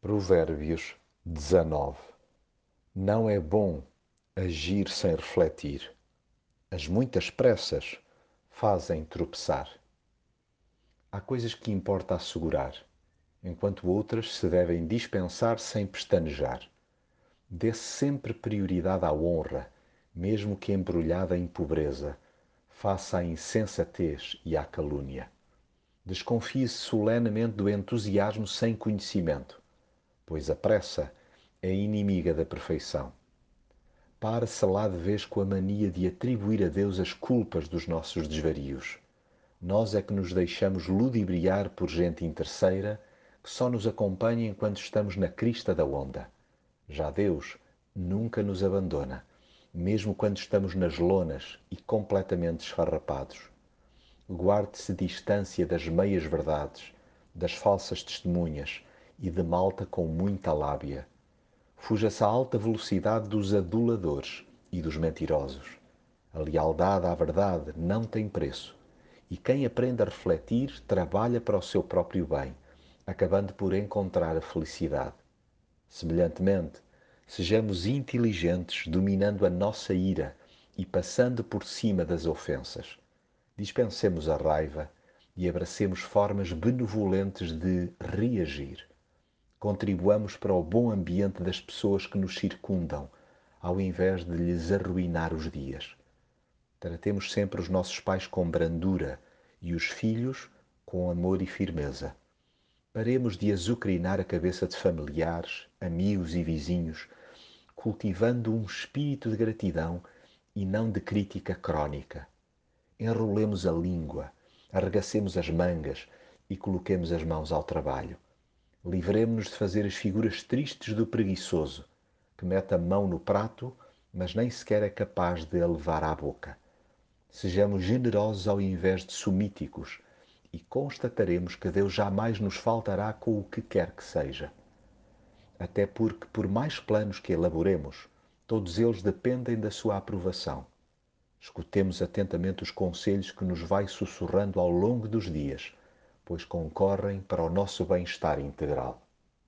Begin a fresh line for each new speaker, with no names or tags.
Provérbios 19 Não é bom agir sem refletir. As muitas pressas fazem tropeçar. Há coisas que importa assegurar, enquanto outras se devem dispensar sem pestanejar. Dê sempre prioridade à honra, mesmo que embrulhada em pobreza, faça à insensatez e à calúnia. Desconfie-se solenemente do entusiasmo sem conhecimento pois a pressa é inimiga da perfeição. Pare-se lá de vez com a mania de atribuir a Deus as culpas dos nossos desvarios. Nós é que nos deixamos ludibriar por gente interesseira que só nos acompanha enquanto estamos na crista da onda. Já Deus nunca nos abandona, mesmo quando estamos nas lonas e completamente esfarrapados. Guarde-se distância das meias verdades, das falsas testemunhas, e de malta com muita lábia. Fuja-se à alta velocidade dos aduladores e dos mentirosos. A lealdade à verdade não tem preço, e quem aprende a refletir trabalha para o seu próprio bem, acabando por encontrar a felicidade. Semelhantemente, sejamos inteligentes, dominando a nossa ira e passando por cima das ofensas. Dispensemos a raiva e abracemos formas benevolentes de reagir contribuamos para o bom ambiente das pessoas que nos circundam, ao invés de lhes arruinar os dias. Tratemos sempre os nossos pais com brandura e os filhos com amor e firmeza. Paremos de azucrinar a cabeça de familiares, amigos e vizinhos, cultivando um espírito de gratidão e não de crítica crónica. Enrolemos a língua, arregacemos as mangas e coloquemos as mãos ao trabalho. Livremos-nos de fazer as figuras tristes do preguiçoso, que mete a mão no prato, mas nem sequer é capaz de a levar à boca. Sejamos generosos ao invés de sumíticos e constataremos que Deus jamais nos faltará com o que quer que seja. Até porque, por mais planos que elaboremos, todos eles dependem da sua aprovação. Escutemos atentamente os conselhos que nos vai sussurrando ao longo dos dias pois concorrem para o nosso bem-estar integral.